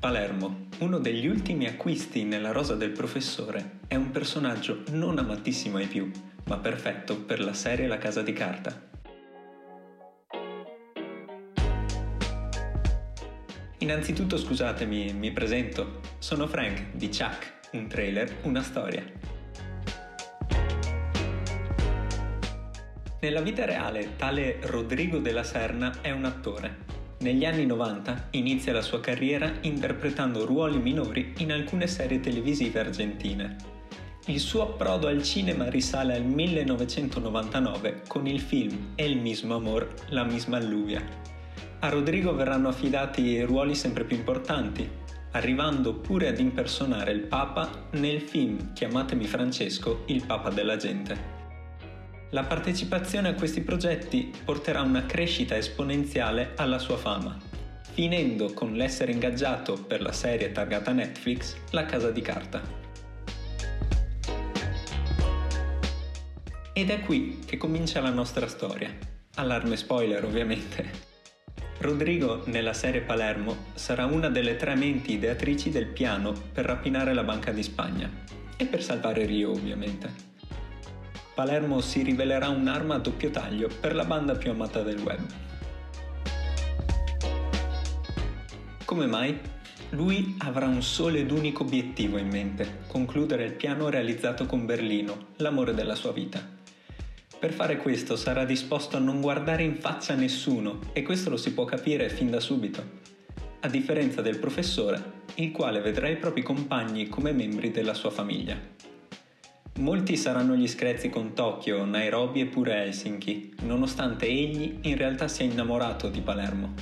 Palermo, uno degli ultimi acquisti nella rosa del professore, è un personaggio non amatissimo ai più, ma perfetto per la serie La casa di carta. Innanzitutto scusatemi, mi presento. Sono Frank di Chuck, un trailer, una storia. Nella vita reale, tale Rodrigo della Serna è un attore. Negli anni 90 inizia la sua carriera interpretando ruoli minori in alcune serie televisive argentine. Il suo approdo al cinema risale al 1999 con il film El mismo amor, la misma alluvia, a Rodrigo verranno affidati ruoli sempre più importanti, arrivando pure ad impersonare il Papa nel film Chiamatemi Francesco, il Papa della gente. La partecipazione a questi progetti porterà una crescita esponenziale alla sua fama, finendo con l'essere ingaggiato per la serie targata Netflix La Casa di Carta. Ed è qui che comincia la nostra storia. Allarme spoiler ovviamente. Rodrigo, nella serie Palermo, sarà una delle tre menti ideatrici del piano per rapinare la Banca di Spagna e per salvare Rio, ovviamente. Palermo si rivelerà un'arma a doppio taglio per la banda più amata del web. Come mai? Lui avrà un solo ed unico obiettivo in mente, concludere il piano realizzato con Berlino, l'amore della sua vita. Per fare questo sarà disposto a non guardare in faccia nessuno e questo lo si può capire fin da subito. A differenza del professore, il quale vedrà i propri compagni come membri della sua famiglia. Molti saranno gli screzi con Tokyo, Nairobi e pure Helsinki, nonostante egli in realtà sia innamorato di Palermo.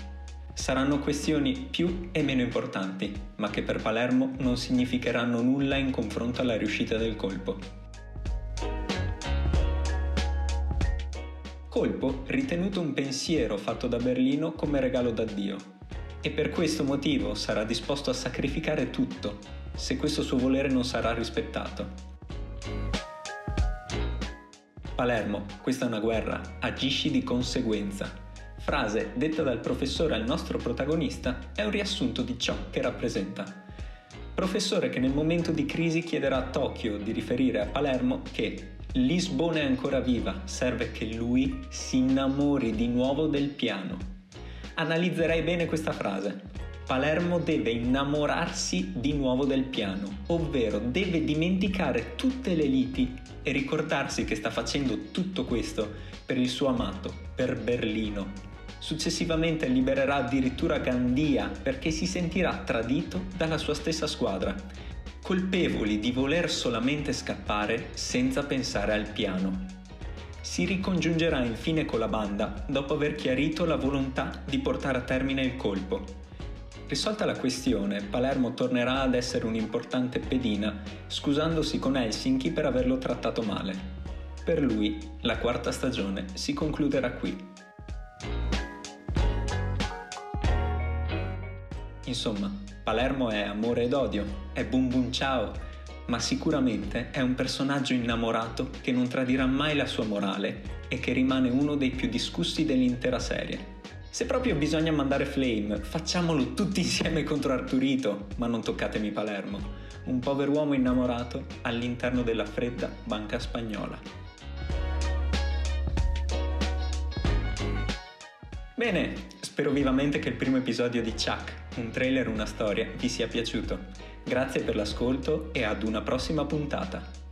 Saranno questioni più e meno importanti, ma che per Palermo non significheranno nulla in confronto alla riuscita del colpo. colpo ritenuto un pensiero fatto da Berlino come regalo da Dio e per questo motivo sarà disposto a sacrificare tutto se questo suo volere non sarà rispettato. Palermo, questa è una guerra, agisci di conseguenza. Frase detta dal professore al nostro protagonista è un riassunto di ciò che rappresenta. Professore che nel momento di crisi chiederà a Tokyo di riferire a Palermo che Lisbona è ancora viva, serve che lui si innamori di nuovo del piano. Analizzerei bene questa frase. Palermo deve innamorarsi di nuovo del piano, ovvero deve dimenticare tutte le liti e ricordarsi che sta facendo tutto questo per il suo amato, per Berlino. Successivamente libererà addirittura Gandia perché si sentirà tradito dalla sua stessa squadra colpevoli di voler solamente scappare senza pensare al piano. Si ricongiungerà infine con la banda dopo aver chiarito la volontà di portare a termine il colpo. Risolta la questione, Palermo tornerà ad essere un'importante pedina, scusandosi con Helsinki per averlo trattato male. Per lui, la quarta stagione si concluderà qui. Insomma, Palermo è amore ed odio, è bum bum ciao, ma sicuramente è un personaggio innamorato che non tradirà mai la sua morale e che rimane uno dei più discussi dell'intera serie. Se proprio bisogna mandare Flame, facciamolo tutti insieme contro Arturito, ma non toccatemi Palermo, un povero uomo innamorato all'interno della fredda banca spagnola. Bene, spero vivamente che il primo episodio di Chuck un trailer, una storia vi sia piaciuto. Grazie per l'ascolto e ad una prossima puntata.